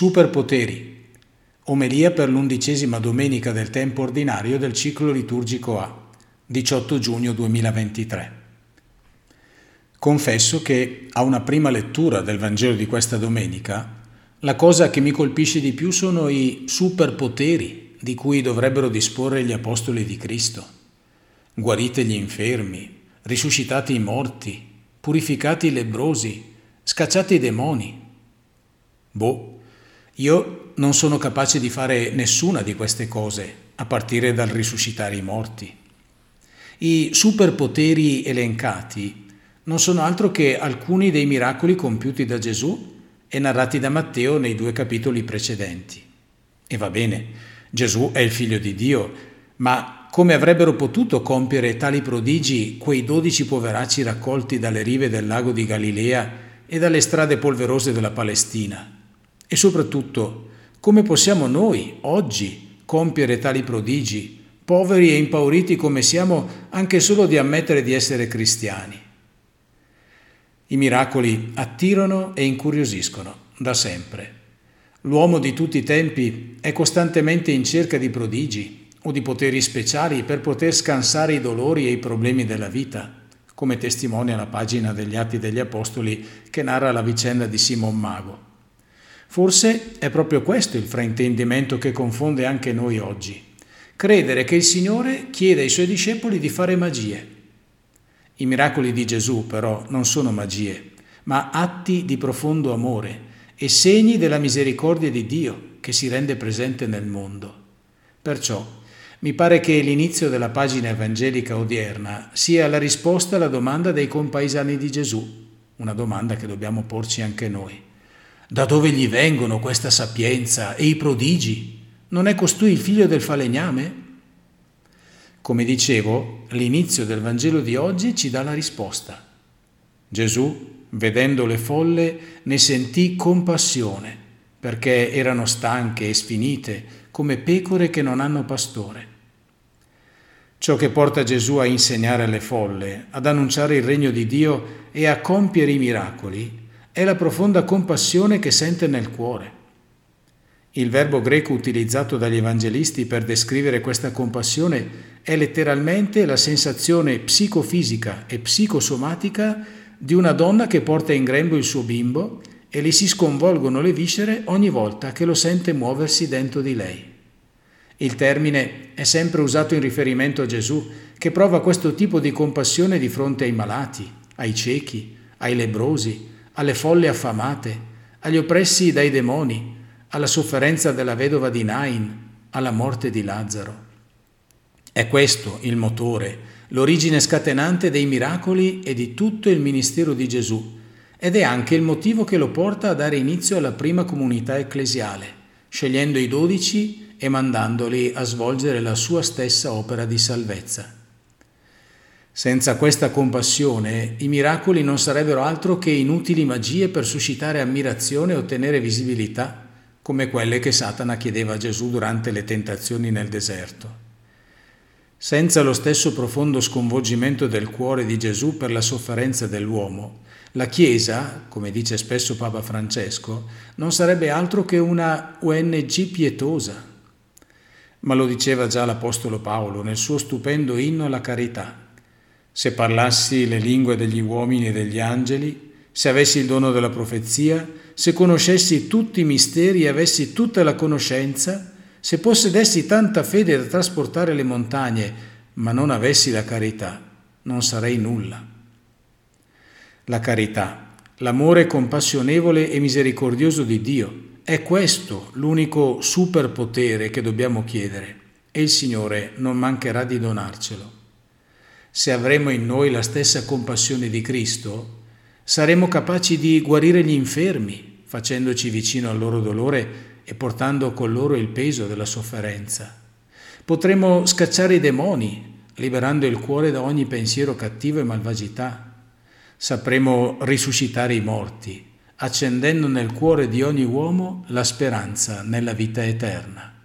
Superpoteri. Omelia per l'undicesima domenica del tempo ordinario del ciclo liturgico A, 18 giugno 2023. Confesso che a una prima lettura del Vangelo di questa domenica, la cosa che mi colpisce di più sono i superpoteri di cui dovrebbero disporre gli apostoli di Cristo. Guarite gli infermi, risuscitati i morti, purificati i lebrosi, scacciati i demoni. Boh, io non sono capace di fare nessuna di queste cose, a partire dal risuscitare i morti. I superpoteri elencati non sono altro che alcuni dei miracoli compiuti da Gesù e narrati da Matteo nei due capitoli precedenti. E va bene, Gesù è il figlio di Dio, ma come avrebbero potuto compiere tali prodigi quei dodici poveracci raccolti dalle rive del lago di Galilea e dalle strade polverose della Palestina? E soprattutto, come possiamo noi, oggi, compiere tali prodigi, poveri e impauriti come siamo, anche solo di ammettere di essere cristiani? I miracoli attirano e incuriosiscono da sempre. L'uomo di tutti i tempi è costantemente in cerca di prodigi o di poteri speciali per poter scansare i dolori e i problemi della vita, come testimonia la pagina degli Atti degli Apostoli che narra la vicenda di Simon Mago. Forse è proprio questo il fraintendimento che confonde anche noi oggi. Credere che il Signore chiede ai suoi discepoli di fare magie. I miracoli di Gesù però non sono magie, ma atti di profondo amore e segni della misericordia di Dio che si rende presente nel mondo. Perciò mi pare che l'inizio della pagina evangelica odierna sia la risposta alla domanda dei compaesani di Gesù, una domanda che dobbiamo porci anche noi. Da dove gli vengono questa sapienza e i prodigi? Non è costui il figlio del falegname? Come dicevo, l'inizio del Vangelo di oggi ci dà la risposta. Gesù, vedendo le folle, ne sentì compassione, perché erano stanche e sfinite, come pecore che non hanno pastore. Ciò che porta Gesù a insegnare alle folle, ad annunciare il regno di Dio e a compiere i miracoli, è la profonda compassione che sente nel cuore. Il verbo greco utilizzato dagli evangelisti per descrivere questa compassione è letteralmente la sensazione psicofisica e psicosomatica di una donna che porta in grembo il suo bimbo e le si sconvolgono le viscere ogni volta che lo sente muoversi dentro di lei. Il termine è sempre usato in riferimento a Gesù, che prova questo tipo di compassione di fronte ai malati, ai ciechi, ai lebrosi, alle folle affamate, agli oppressi dai demoni, alla sofferenza della vedova di Nain, alla morte di Lazzaro. È questo il motore, l'origine scatenante dei miracoli e di tutto il ministero di Gesù ed è anche il motivo che lo porta a dare inizio alla prima comunità ecclesiale, scegliendo i dodici e mandandoli a svolgere la sua stessa opera di salvezza. Senza questa compassione i miracoli non sarebbero altro che inutili magie per suscitare ammirazione e ottenere visibilità, come quelle che Satana chiedeva a Gesù durante le tentazioni nel deserto. Senza lo stesso profondo sconvolgimento del cuore di Gesù per la sofferenza dell'uomo, la Chiesa, come dice spesso Papa Francesco, non sarebbe altro che una ONG pietosa. Ma lo diceva già l'Apostolo Paolo nel suo stupendo inno alla carità se parlassi le lingue degli uomini e degli angeli, se avessi il dono della profezia, se conoscessi tutti i misteri e avessi tutta la conoscenza, se possedessi tanta fede da trasportare le montagne, ma non avessi la carità, non sarei nulla. La carità, l'amore compassionevole e misericordioso di Dio, è questo l'unico superpotere che dobbiamo chiedere e il Signore non mancherà di donarcelo. Se avremo in noi la stessa compassione di Cristo, saremo capaci di guarire gli infermi, facendoci vicino al loro dolore e portando con loro il peso della sofferenza. Potremo scacciare i demoni, liberando il cuore da ogni pensiero cattivo e malvagità. Sapremo risuscitare i morti, accendendo nel cuore di ogni uomo la speranza nella vita eterna.